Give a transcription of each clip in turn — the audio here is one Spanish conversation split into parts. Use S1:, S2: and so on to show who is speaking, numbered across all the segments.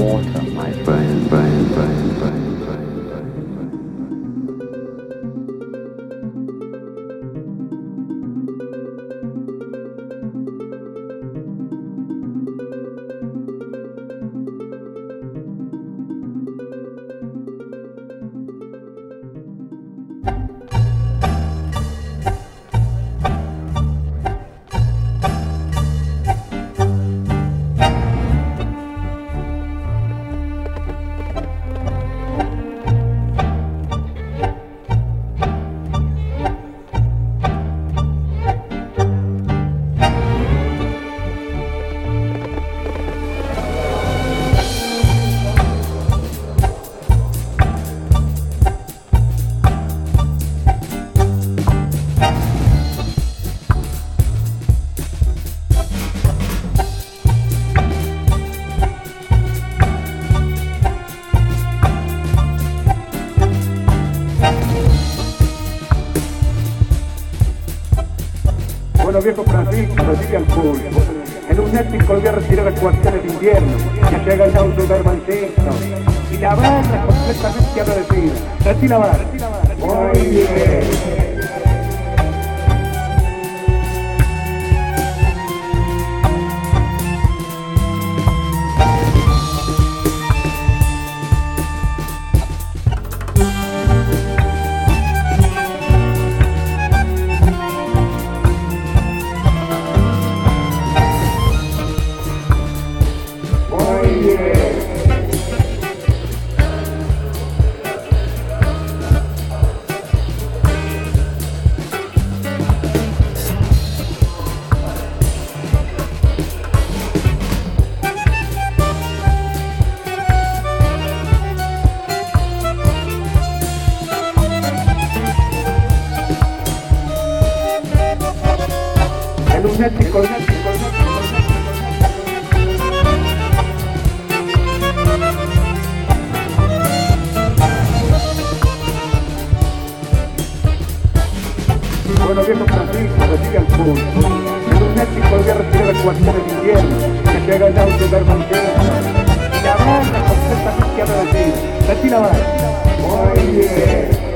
S1: water, my friend, friend, friend, friend. Viejo Francisco, recibe al público. En un épico voy a retirar actuaciones de invierno, ya llega el auto de baloncesto. Y la banda completamente agradecida. Retira banda. Muy bien.
S2: colgate, colgate. Bueno, viejo Francisco, que siga el pulso. En un México el guerra tierra cualquier del invierno, que se
S3: haga el auto de armonía. Y la banda, completa, no quiero decir.
S2: Retira, va. Oye.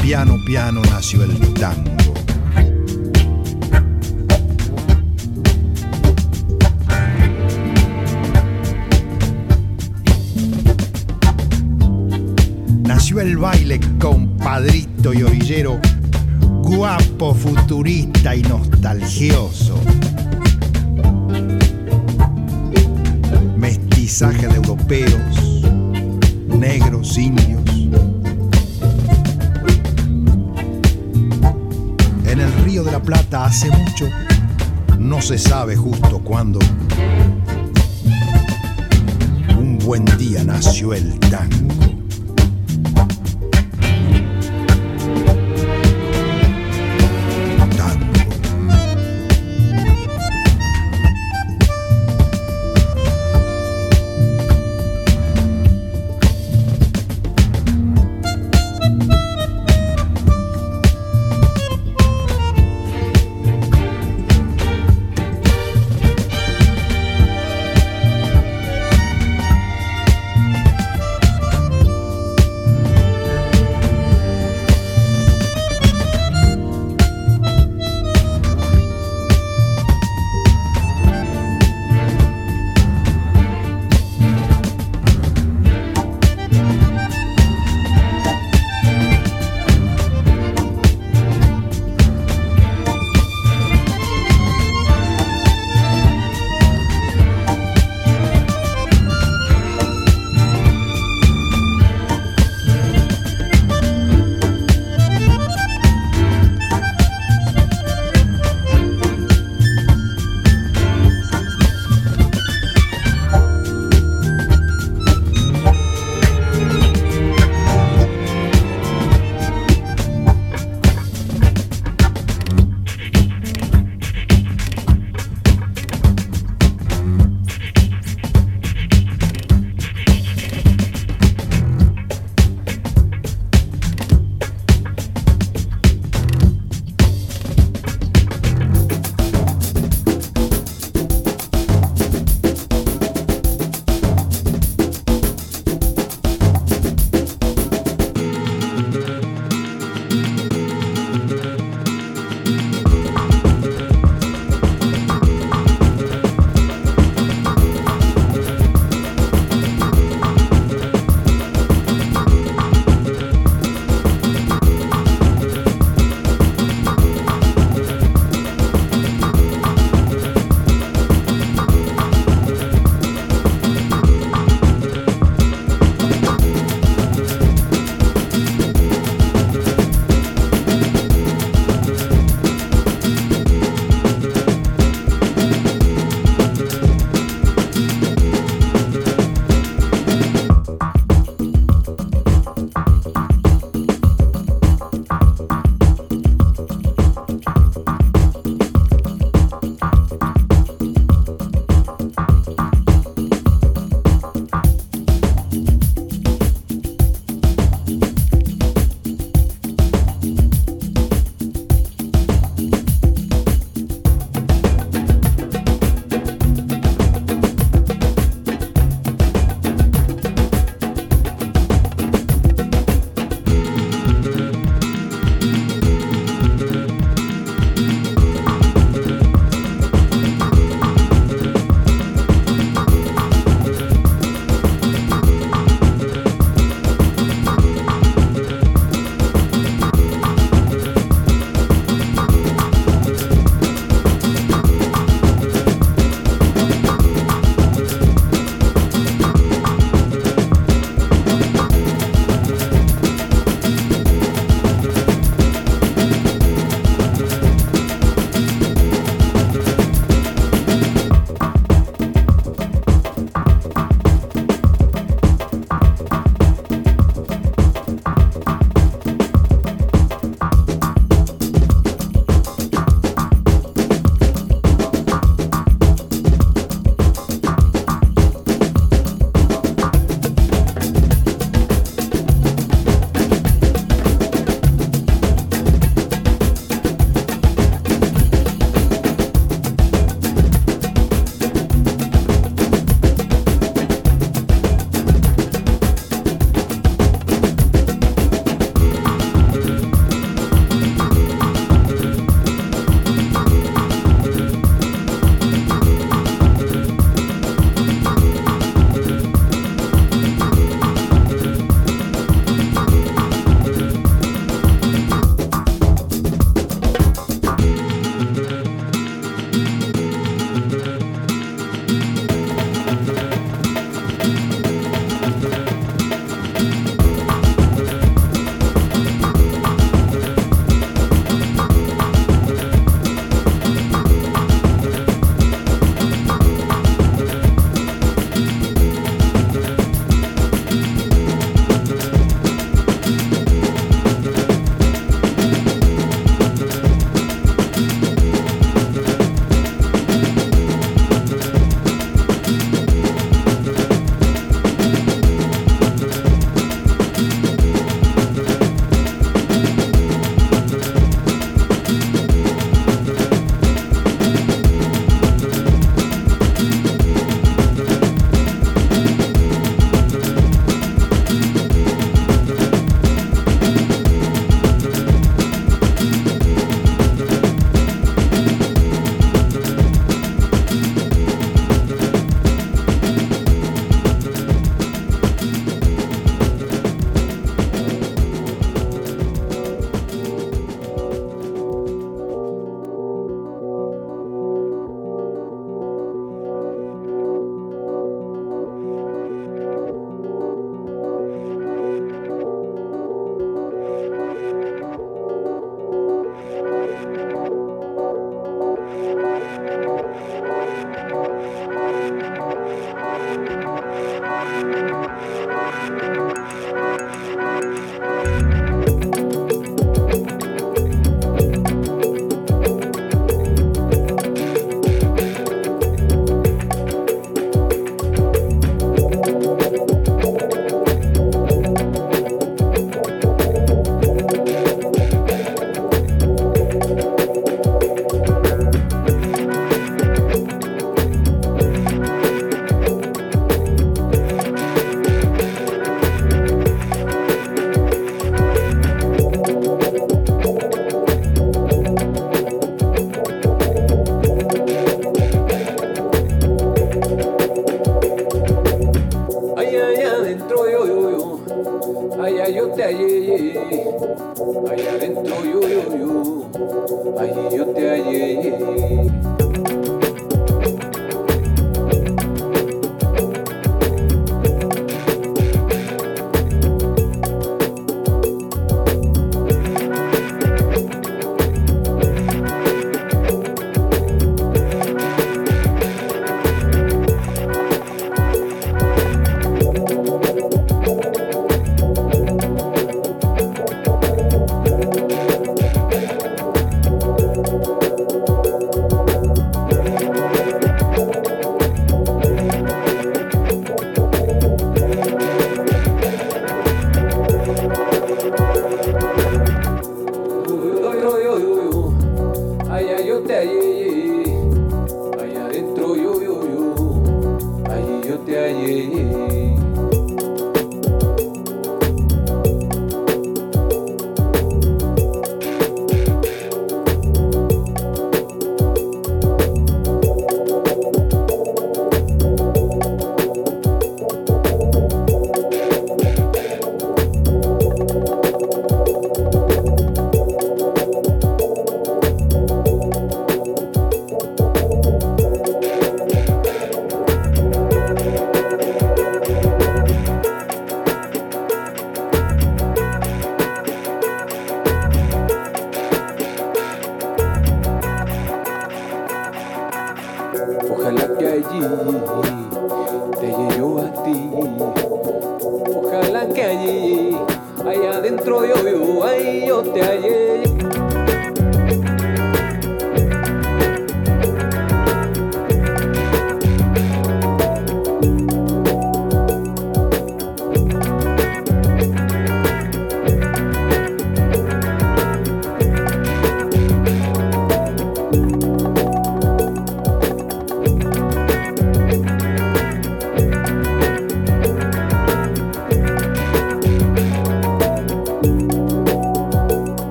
S2: Piano piano nació el tango. Nació el baile compadrito y orillero, guapo, futurista y nostalgioso. se sabe justo cuándo. Un buen día nació el tango.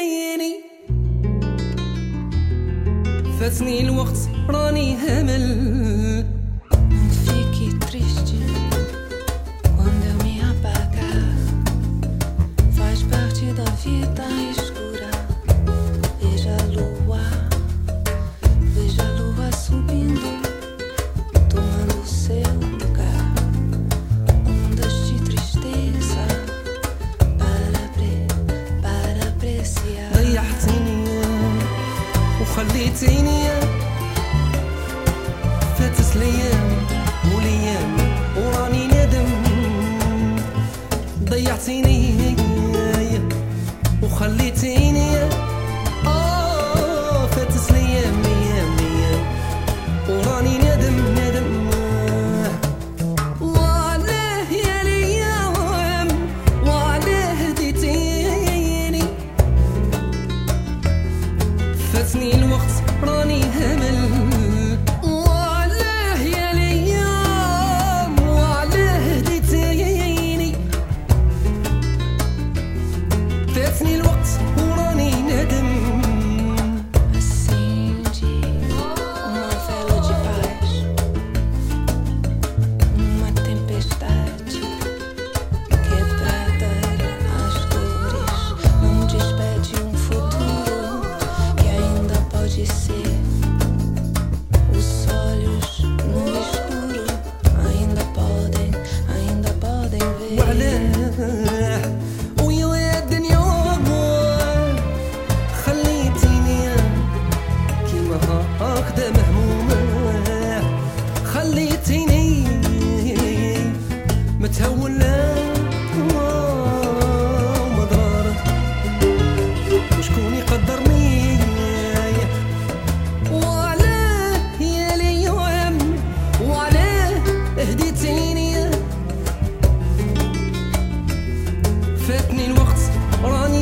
S2: دايري فاتني الوقت راني همل quando eu me apagar
S4: faz parte da vida teeny. 好了你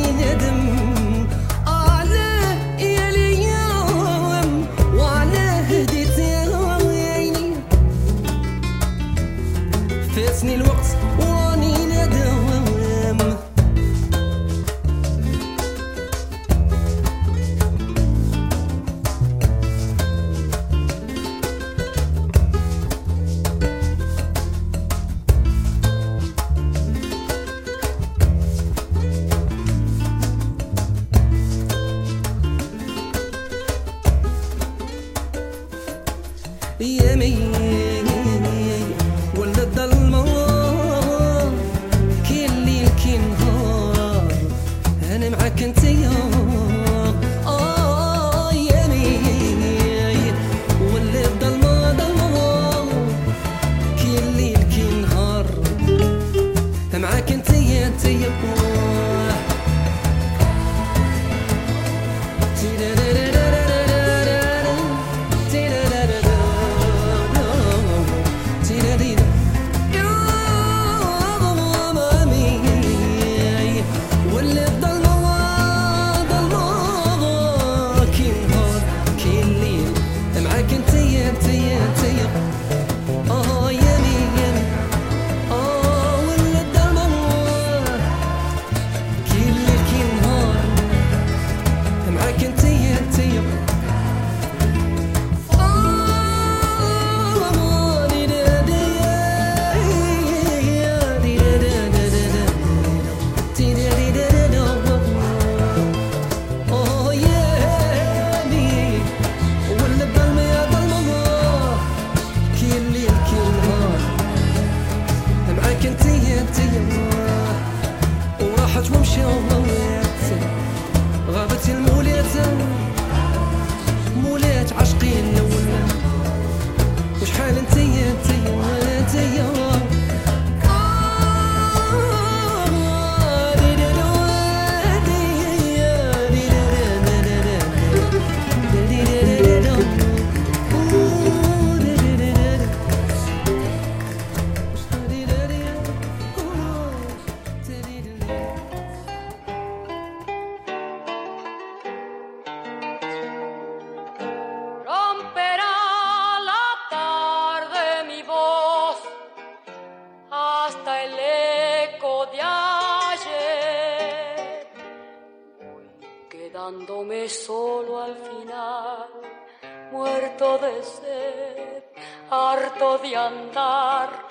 S4: de andar,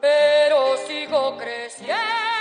S4: pero sigo creciendo.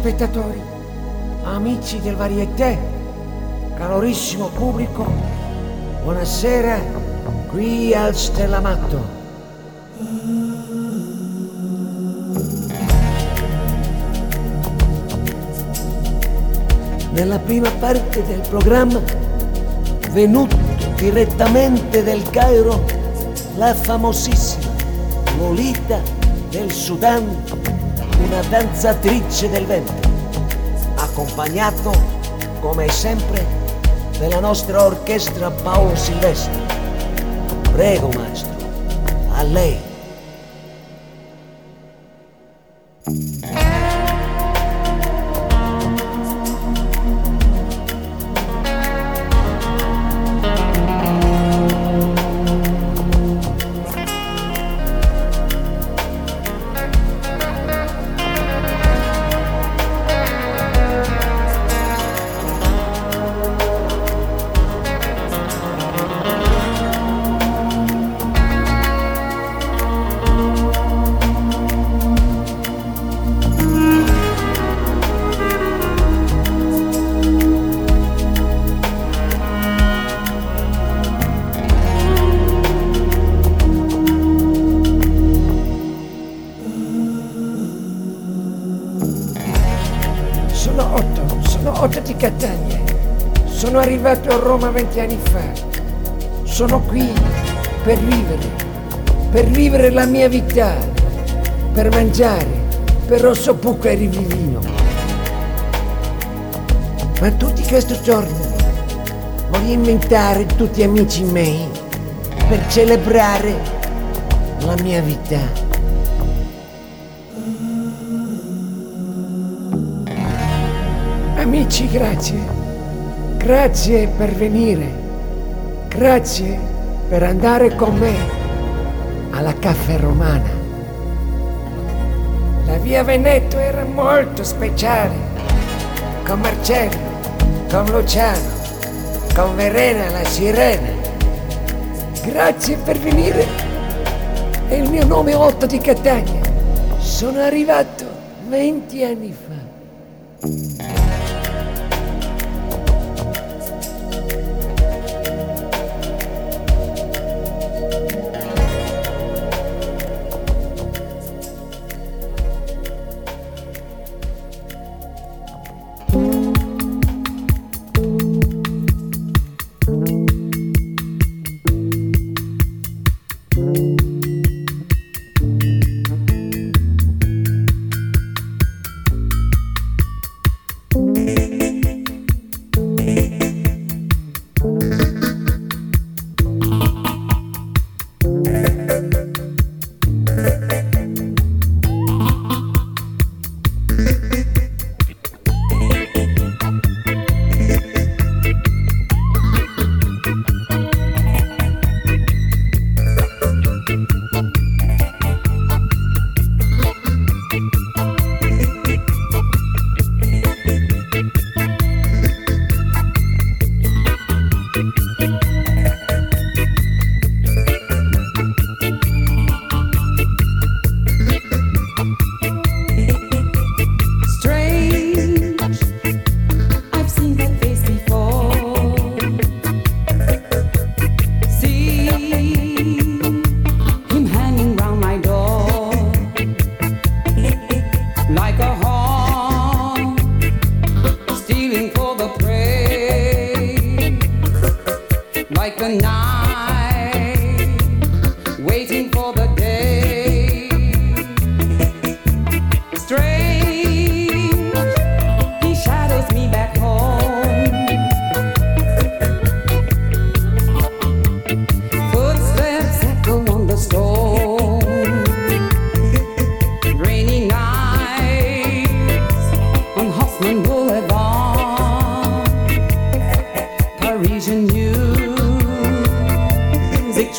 S5: Spettatori, amici del Varieté, calorissimo pubblico, buonasera qui al Stellamatto. Nella prima parte del programma, venuto direttamente del Cairo, la famosissima Lolita del Sudan, una danzatrice del vento, accompagnato, come sempre, dalla nostra orchestra Paolo Silvestri. Prego, maestro, a lei. Arrivato a Roma venti anni fa. Sono qui per vivere, per vivere la mia vita, per mangiare, per rosso pucco e rivivino. Ma tutti questi giorni voglio inventare tutti amici miei per celebrare la mia vita. Amici, grazie. Grazie per venire. Grazie per andare con me alla caffè romana. La via Veneto era molto speciale. Con Marcello, con Luciano, con Verena la sirena. Grazie per venire. E il mio nome è Otto di Catania. Sono arrivato 20 anni fa.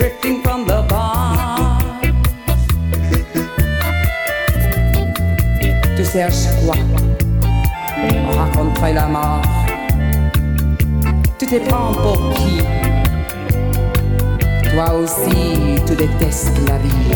S6: Drifting from the bar. Tu cherches quoi On raconterait la mort. Tu te prends pour qui Toi aussi, tu détestes la vie.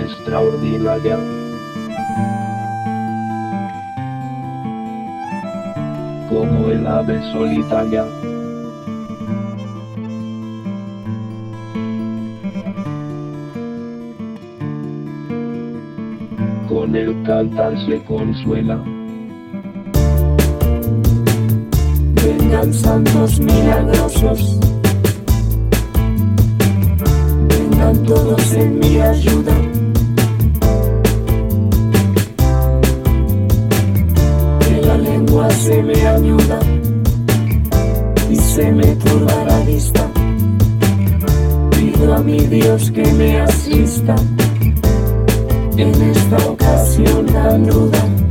S7: Extraordinaria. como el ave solitaria. Con el cantar se consuela.
S8: Vengan santos milagrosos. Vengan todos en mi ayuda. Se me ayuda y se me turba la vista. Pido a mi Dios que me asista en esta ocasión tan ruda.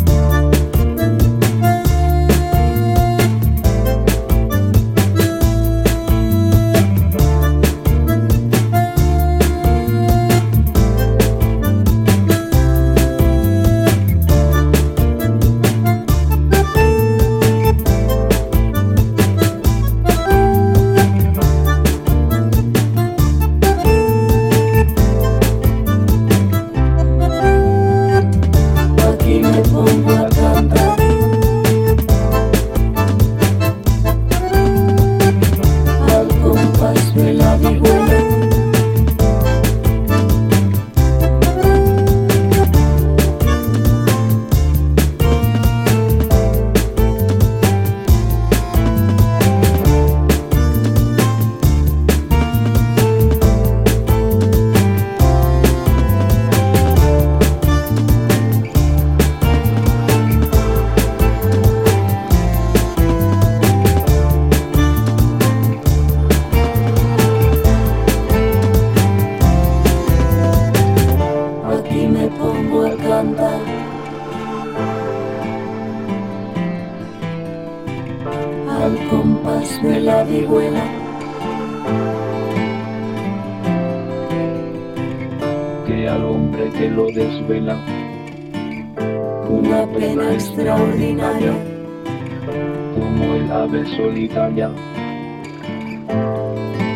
S7: Ave solitaria.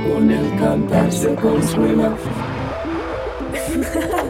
S8: Con el cantar se consuela.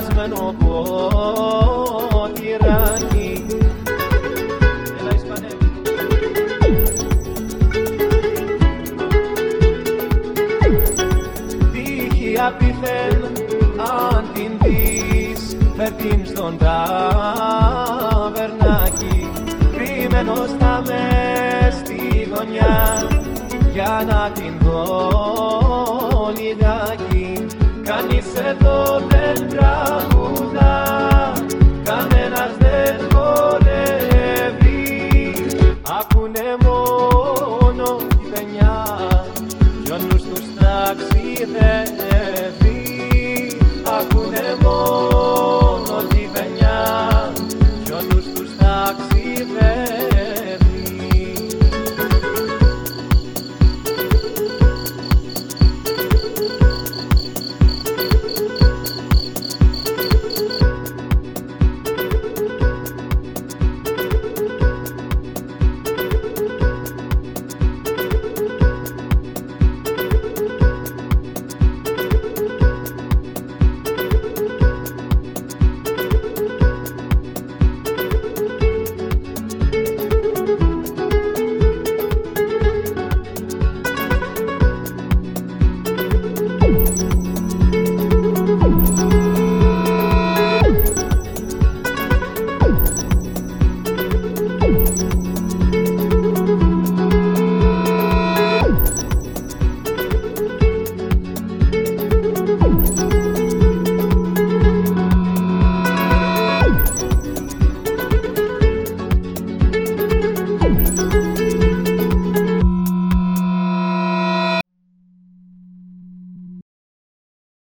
S4: σπασμένο ποτηράκι Έλα Ισπανέ. Τύχη απίθεν αν την δεις φέρ' την στον ταβερνάκι. Κρυμμένος στα μες στη γωνιά για να την recuerdo tendrá